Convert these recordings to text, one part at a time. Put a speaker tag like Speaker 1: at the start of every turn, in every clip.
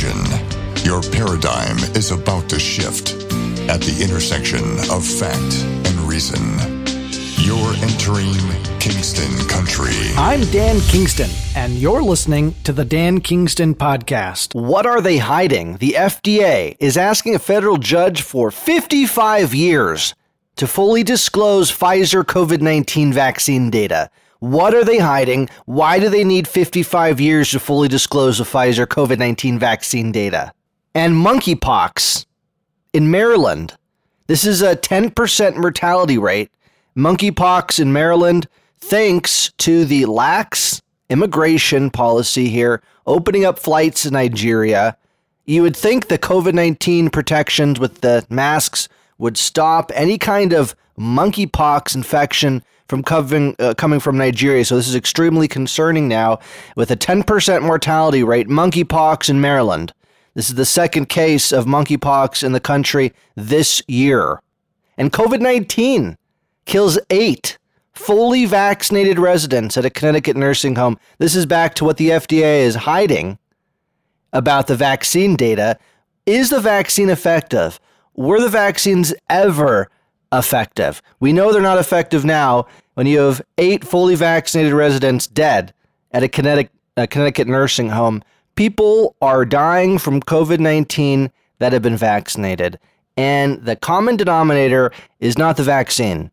Speaker 1: Attention. Your paradigm is about to shift at the intersection of fact and reason. You're entering Kingston Country.
Speaker 2: I'm Dan Kingston, and you're listening to the Dan Kingston Podcast. What are they hiding? The FDA is asking a federal judge for 55 years to fully disclose Pfizer COVID 19 vaccine data. What are they hiding? Why do they need 55 years to fully disclose the Pfizer COVID 19 vaccine data? And monkeypox in Maryland. This is a 10% mortality rate. Monkeypox in Maryland, thanks to the lax immigration policy here, opening up flights to Nigeria. You would think the COVID 19 protections with the masks would stop any kind of monkeypox infection from coming, uh, coming from Nigeria. So this is extremely concerning now with a 10% mortality rate, monkeypox in Maryland. This is the second case of monkeypox in the country this year. And COVID 19 kills eight fully vaccinated residents at a Connecticut nursing home. This is back to what the FDA is hiding about the vaccine data. Is the vaccine effective? Were the vaccines ever effective. We know they're not effective now when you have eight fully vaccinated residents dead at a Connecticut, a Connecticut nursing home. People are dying from COVID 19 that have been vaccinated. And the common denominator is not the vaccine.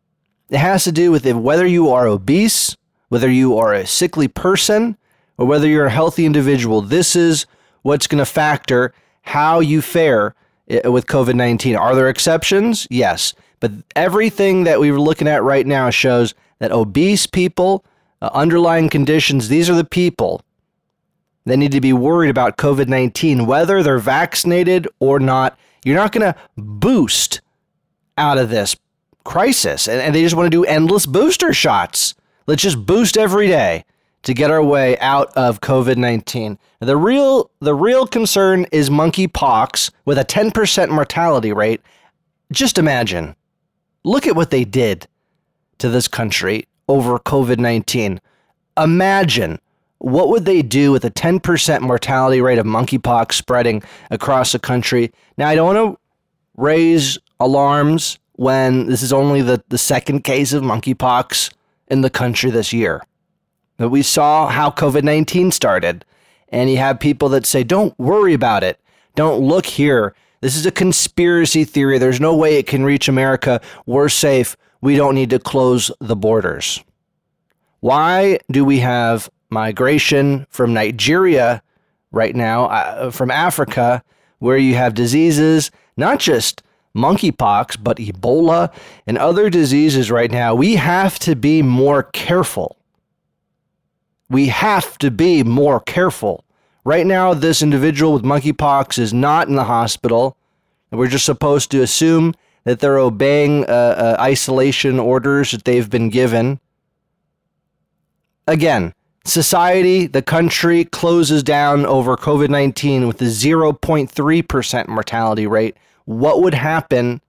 Speaker 2: It has to do with whether you are obese, whether you are a sickly person, or whether you're a healthy individual. This is what's going to factor how you fare eh, with COVID 19. Are there exceptions? Yes. But everything that we are looking at right now shows that obese people, uh, underlying conditions, these are the people that need to be worried about COVID 19, whether they're vaccinated or not. You're not going to boost out of this crisis. And, and they just want to do endless booster shots. Let's just boost every day to get our way out of COVID-19. The real the real concern is monkeypox with a 10% mortality rate. Just imagine Look at what they did to this country over COVID 19. Imagine what would they do with a 10% mortality rate of monkeypox spreading across the country. Now, I don't want to raise alarms when this is only the, the second case of monkeypox in the country this year. But we saw how COVID 19 started. And you have people that say, don't worry about it. Don't look here. This is a conspiracy theory. There's no way it can reach America. We're safe. We don't need to close the borders. Why do we have migration from Nigeria right now, uh, from Africa, where you have diseases, not just monkeypox, but Ebola and other diseases right now? We have to be more careful. We have to be more careful. Right now, this individual with monkeypox is not in the hospital. We're just supposed to assume that they're obeying uh, uh, isolation orders that they've been given. Again, society, the country closes down over COVID 19 with a 0.3% mortality rate. What would happen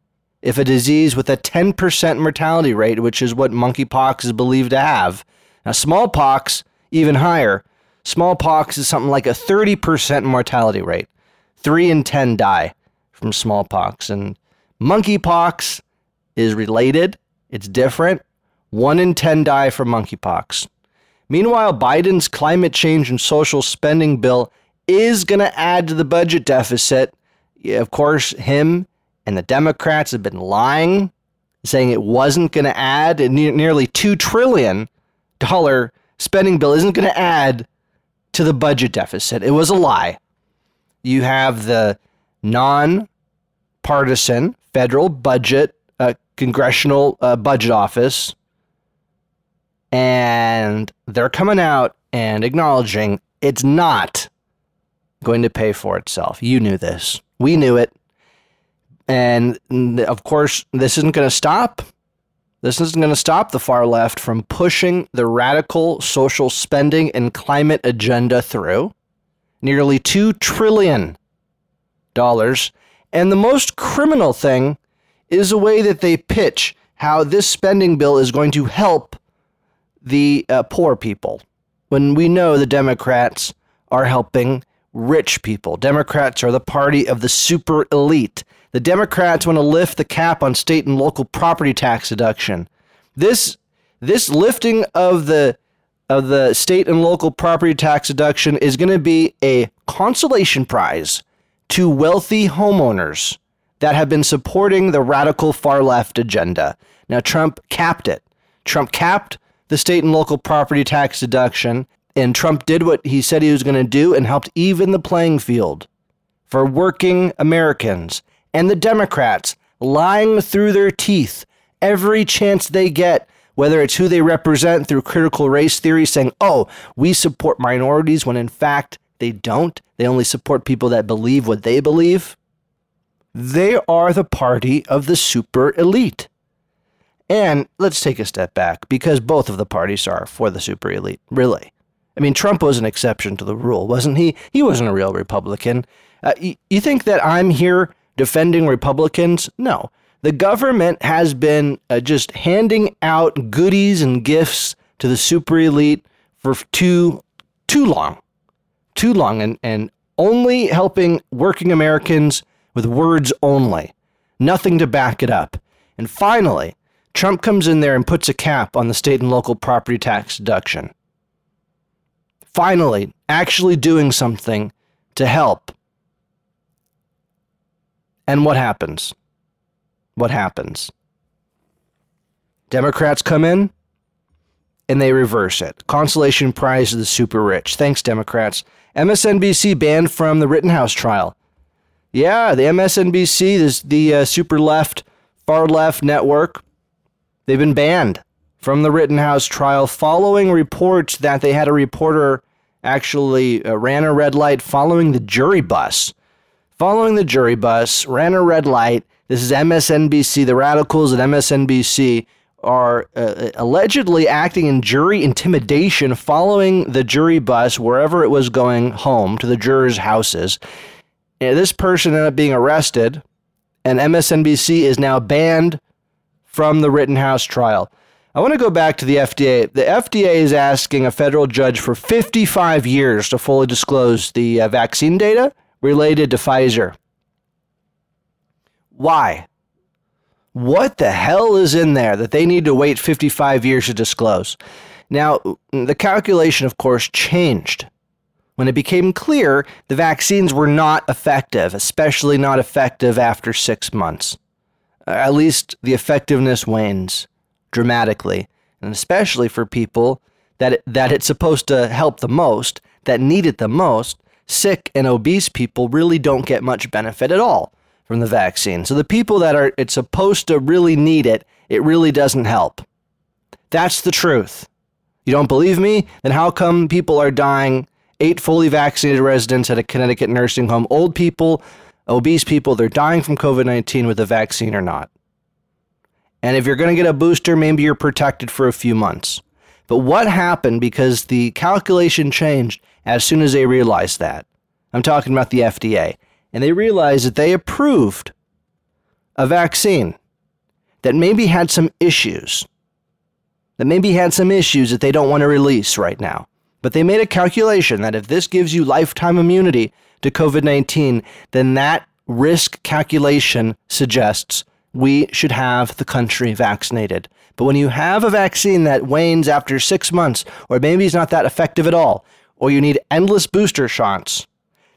Speaker 2: if a disease with a 10% mortality rate, which is what monkeypox is believed to have, now smallpox, even higher, Smallpox is something like a 30% mortality rate. Three in 10 die from smallpox. And monkeypox is related, it's different. One in 10 die from monkeypox. Meanwhile, Biden's climate change and social spending bill is going to add to the budget deficit. Of course, him and the Democrats have been lying, saying it wasn't going to add. A nearly $2 trillion spending bill isn't going to add to the budget deficit. It was a lie. You have the non partisan federal budget, uh, congressional uh, budget office, and they're coming out and acknowledging it's not going to pay for itself. You knew this. We knew it. And of course, this isn't going to stop this isn't going to stop the far left from pushing the radical social spending and climate agenda through. Nearly $2 trillion. And the most criminal thing is the way that they pitch how this spending bill is going to help the uh, poor people. When we know the Democrats are helping rich people. Democrats are the party of the super elite. The Democrats want to lift the cap on state and local property tax deduction. This this lifting of the of the state and local property tax deduction is going to be a consolation prize to wealthy homeowners that have been supporting the radical far left agenda. Now Trump capped it. Trump capped the state and local property tax deduction and Trump did what he said he was going to do and helped even the playing field for working Americans and the Democrats lying through their teeth every chance they get, whether it's who they represent through critical race theory, saying, oh, we support minorities, when in fact they don't. They only support people that believe what they believe. They are the party of the super elite. And let's take a step back because both of the parties are for the super elite, really. I mean, Trump was an exception to the rule, wasn't he? He wasn't a real Republican. Uh, y- you think that I'm here defending Republicans? No. The government has been uh, just handing out goodies and gifts to the super elite for too too long, too long, and and only helping working Americans with words only, nothing to back it up. And finally, Trump comes in there and puts a cap on the state and local property tax deduction finally actually doing something to help. And what happens? What happens? Democrats come in and they reverse it. Consolation prize to the super rich. Thanks, Democrats. MSNBC banned from the Rittenhouse trial. Yeah, the MSNBC, this, the uh, super left, far left network, they've been banned from the Rittenhouse trial following reports that they had a reporter actually uh, ran a red light following the jury bus. Following the jury bus, ran a red light. This is MSNBC. The radicals at MSNBC are uh, allegedly acting in jury intimidation following the jury bus wherever it was going home to the jurors' houses. And this person ended up being arrested, and MSNBC is now banned from the Rittenhouse trial. I want to go back to the FDA. The FDA is asking a federal judge for 55 years to fully disclose the uh, vaccine data related to Pfizer. Why? What the hell is in there that they need to wait 55 years to disclose? Now, the calculation, of course, changed when it became clear the vaccines were not effective, especially not effective after six months. Uh, at least the effectiveness wanes dramatically, and especially for people that it, that it's supposed to help the most, that need it the most. Sick and obese people really don't get much benefit at all from the vaccine. So the people that are it's supposed to really need it, it really doesn't help. That's the truth. You don't believe me? Then how come people are dying? Eight fully vaccinated residents at a Connecticut nursing home, old people, obese people, they're dying from COVID 19 with a vaccine or not. And if you're going to get a booster, maybe you're protected for a few months. But what happened because the calculation changed as soon as they realized that? I'm talking about the FDA. And they realized that they approved a vaccine that maybe had some issues, that maybe had some issues that they don't want to release right now. But they made a calculation that if this gives you lifetime immunity to COVID 19, then that risk calculation suggests we should have the country vaccinated. But when you have a vaccine that wanes after six months, or maybe is not that effective at all, or you need endless booster shots,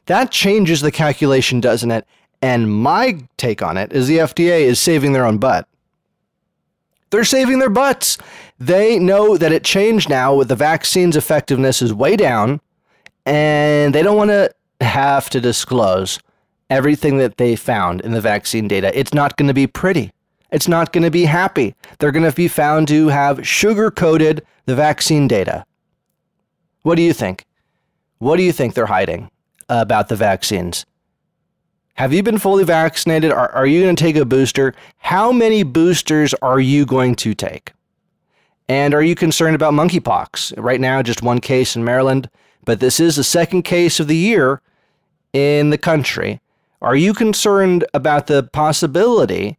Speaker 2: that changes the calculation, doesn't it? And my take on it is the FDA is saving their own butt. They're saving their butts. They know that it changed now with the vaccine's effectiveness is way down, and they don't want to have to disclose everything that they found in the vaccine data. It's not going to be pretty. It's not going to be happy. They're going to be found to have sugar coated the vaccine data. What do you think? What do you think they're hiding about the vaccines? Have you been fully vaccinated? Are, are you going to take a booster? How many boosters are you going to take? And are you concerned about monkeypox? Right now, just one case in Maryland, but this is the second case of the year in the country. Are you concerned about the possibility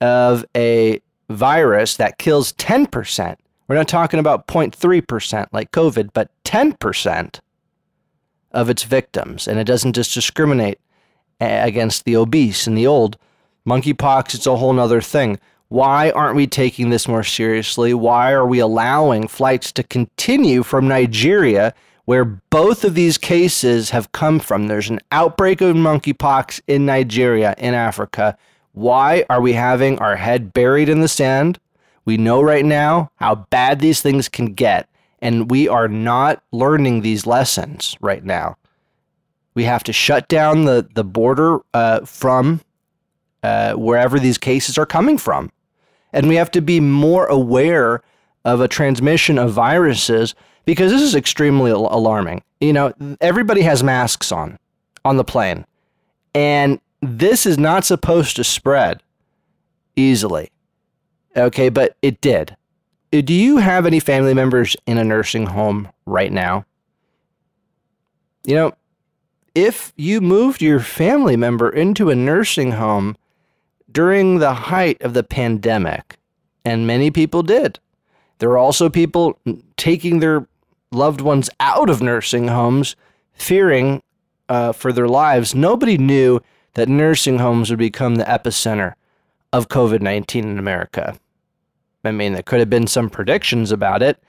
Speaker 2: of a virus that kills 10%? We're not talking about 0.3% like COVID, but 10% of its victims, and it doesn't just discriminate against the obese and the old. Monkeypox, it's a whole other thing. Why aren't we taking this more seriously? Why are we allowing flights to continue from Nigeria, where both of these cases have come from? There's an outbreak of monkeypox in Nigeria, in Africa. Why are we having our head buried in the sand? We know right now how bad these things can get, and we are not learning these lessons right now. We have to shut down the, the border uh, from uh, wherever these cases are coming from. And we have to be more aware of a transmission of viruses because this is extremely alarming. You know, everybody has masks on on the plane, and this is not supposed to spread easily. Okay, but it did. Uh, do you have any family members in a nursing home right now? You know, if you moved your family member into a nursing home during the height of the pandemic, and many people did, there are also people taking their loved ones out of nursing homes, fearing uh, for their lives. Nobody knew that nursing homes would become the epicenter of COVID 19 in America. I mean, there could have been some predictions about it.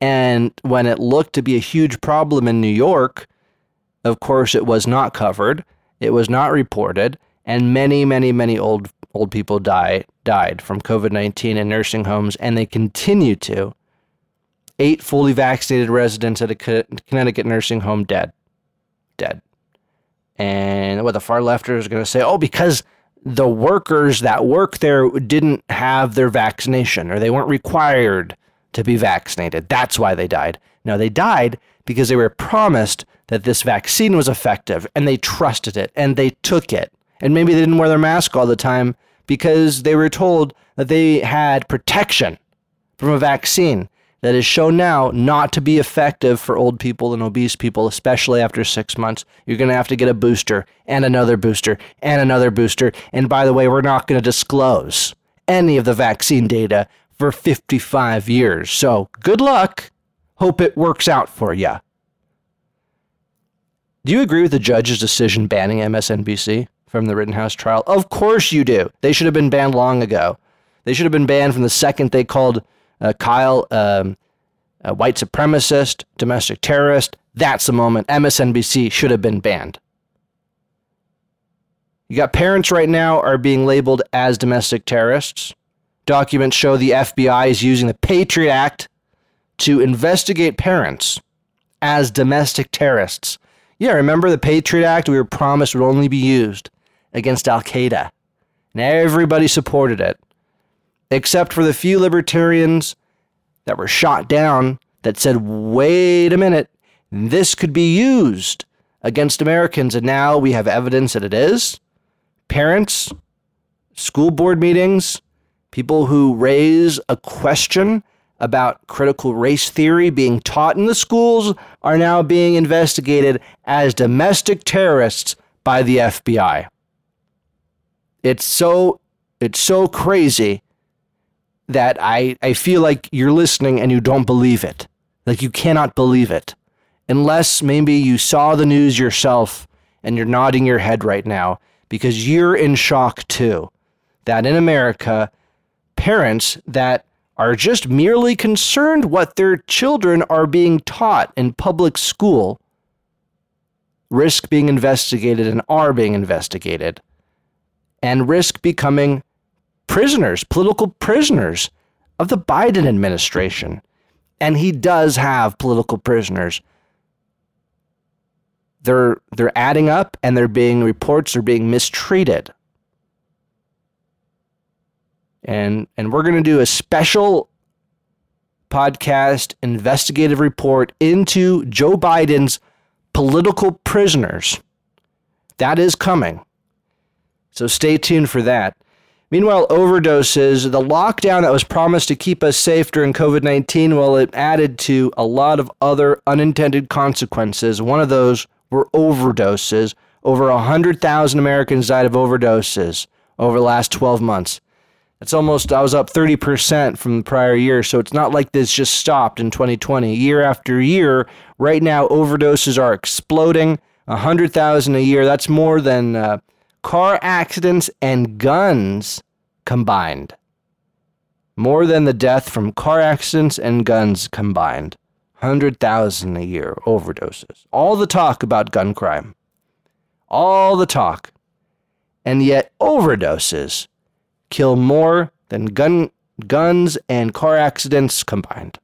Speaker 2: And when it looked to be a huge problem in New York, of course, it was not covered, it was not reported, and many, many, many old old people die died from COVID nineteen in nursing homes, and they continue to. Eight fully vaccinated residents at a Connecticut nursing home dead, dead. And what the far lefters are going to say, oh, because the workers that work there didn't have their vaccination or they weren't required to be vaccinated. That's why they died. No, they died because they were promised that this vaccine was effective and they trusted it and they took it. And maybe they didn't wear their mask all the time because they were told that they had protection from a vaccine that is shown now not to be effective for old people and obese people, especially after six months. You're going to have to get a booster and another booster and another booster. And by the way, we're not going to disclose any of the vaccine data for 55 years. So good luck. Hope it works out for you. Do you agree with the judge's decision banning MSNBC from the Rittenhouse trial? Of course you do. They should have been banned long ago. They should have been banned from the second they called uh, Kyle, um, a white supremacist, domestic terrorist. That's the moment MSNBC should have been banned. You got parents right now are being labeled as domestic terrorists. Documents show the FBI is using the Patriot Act to investigate parents as domestic terrorists. Yeah, remember the Patriot Act we were promised would only be used against Al Qaeda. And everybody supported it except for the few libertarians that were shot down that said, wait a minute, this could be used against Americans. And now we have evidence that it is. Parents, school board meetings, people who raise a question about critical race theory being taught in the schools are now being investigated as domestic terrorists by the FBI. It's so it's so crazy that I, I feel like you're listening and you don't believe it. Like you cannot believe it. Unless maybe you saw the news yourself and you're nodding your head right now because you're in shock too. That in America, parents that are just merely concerned what their children are being taught in public school risk being investigated and are being investigated and risk becoming prisoners, political prisoners of the Biden administration. And he does have political prisoners. They're they're adding up and they're being reports are being mistreated. And and we're going to do a special podcast investigative report into Joe Biden's political prisoners. That is coming. So stay tuned for that. Meanwhile, overdoses, the lockdown that was promised to keep us safe during COVID 19, well, it added to a lot of other unintended consequences. One of those were overdoses. Over 100,000 Americans died of overdoses over the last 12 months. It's almost, I was up 30% from the prior year. So it's not like this just stopped in 2020. Year after year, right now, overdoses are exploding. 100,000 a year. That's more than uh, car accidents and guns combined. More than the death from car accidents and guns combined. 100,000 a year overdoses. All the talk about gun crime. All the talk. And yet, overdoses kill more than gun, guns and car accidents combined.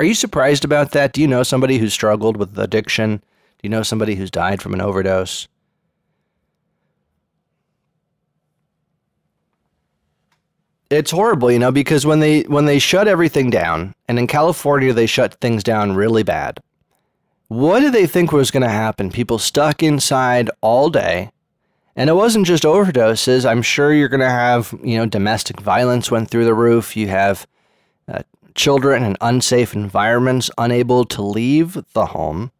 Speaker 2: Are you surprised about that? Do you know somebody who struggled with addiction? Do you know somebody who's died from an overdose? It's horrible, you know, because when they when they shut everything down, and in California they shut things down really bad. What did they think was going to happen? People stuck inside all day, and it wasn't just overdoses. I'm sure you're going to have, you know, domestic violence went through the roof. You have uh, children in unsafe environments unable to leave the home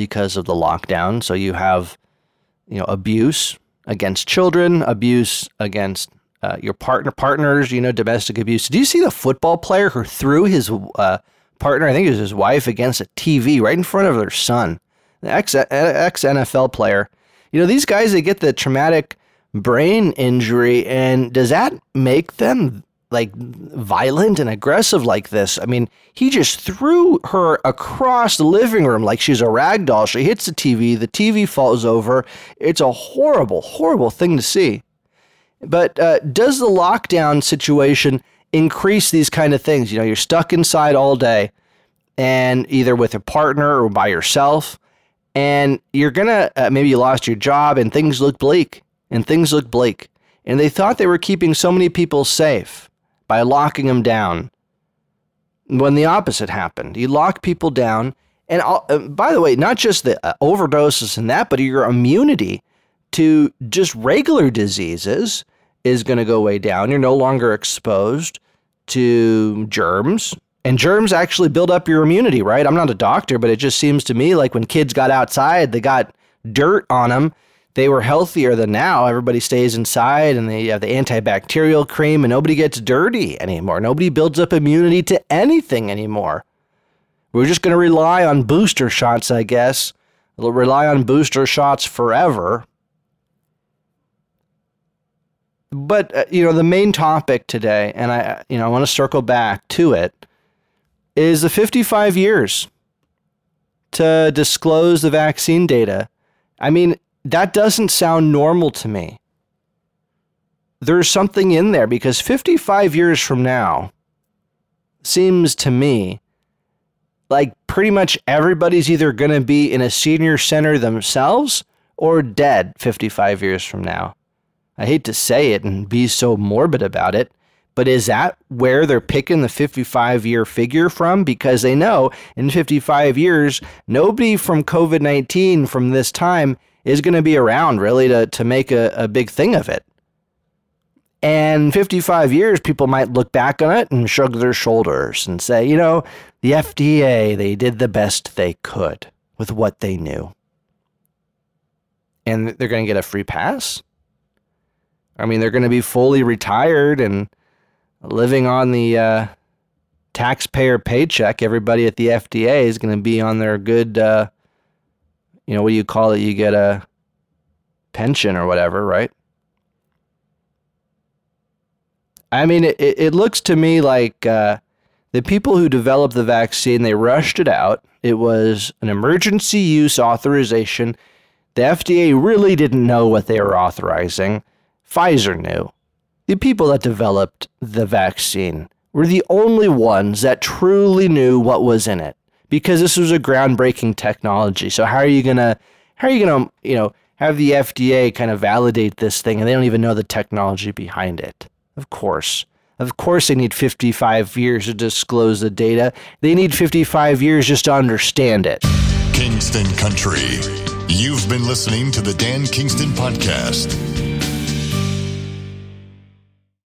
Speaker 2: because of the lockdown. So you have, you know, abuse against children, abuse against uh, your partner partners. You know, domestic abuse. Do you see the football player who threw his uh, partner? I think it was his wife against a TV right in front of their son. The ex ex NFL player. You know, these guys they get the traumatic brain injury, and does that make them like violent and aggressive like this. I mean, he just threw her across the living room like she's a rag doll. She hits the TV, the TV falls over. It's a horrible, horrible thing to see. But uh, does the lockdown situation increase these kind of things? You know, you're stuck inside all day and either with a partner or by yourself, and you're gonna uh, maybe you lost your job and things look bleak and things look bleak. And they thought they were keeping so many people safe by locking them down when the opposite happened. You lock people down. And uh, by the way, not just the uh, overdoses and that, but your immunity to just regular diseases is going to go way down. You're no longer exposed to germs. And germs actually build up your immunity, right? I'm not a doctor, but it just seems to me like when kids got outside, they got dirt on them they were healthier than now. Everybody stays inside and they have the antibacterial cream and nobody gets dirty anymore. Nobody builds up immunity to anything anymore. We're just going to rely on booster shots, I guess. We'll rely on booster shots forever. But uh, you know, the main topic today and I you know, I want to circle back to it is the 55 years to disclose the vaccine data. I mean, that doesn't sound normal to me. There's something in there because 55 years from now seems to me like pretty much everybody's either going to be in a senior center themselves or dead 55 years from now. I hate to say it and be so morbid about it, but is that where they're picking the 55 year figure from? Because they know in 55 years, nobody from COVID 19 from this time is going to be around really to, to make a, a big thing of it. And 55 years, people might look back on it and shrug their shoulders and say, you know, the FDA, they did the best they could with what they knew. And they're going to get a free pass. I mean, they're going to be fully retired and living on the uh, taxpayer paycheck. Everybody at the FDA is going to be on their good uh, you know, what do you call it? You get a pension or whatever, right? I mean, it, it looks to me like uh, the people who developed the vaccine, they rushed it out. It was an emergency use authorization. The FDA really didn't know what they were authorizing. Pfizer knew. The people that developed the vaccine were the only ones that truly knew what was in it because this was a groundbreaking technology. So how are you gonna how are you gonna you know have the FDA kind of validate this thing and they don't even know the technology behind it? Of course. Of course, they need 55 years to disclose the data. They need 55 years just to understand it.
Speaker 1: Kingston Country. You've been listening to the Dan Kingston Podcast.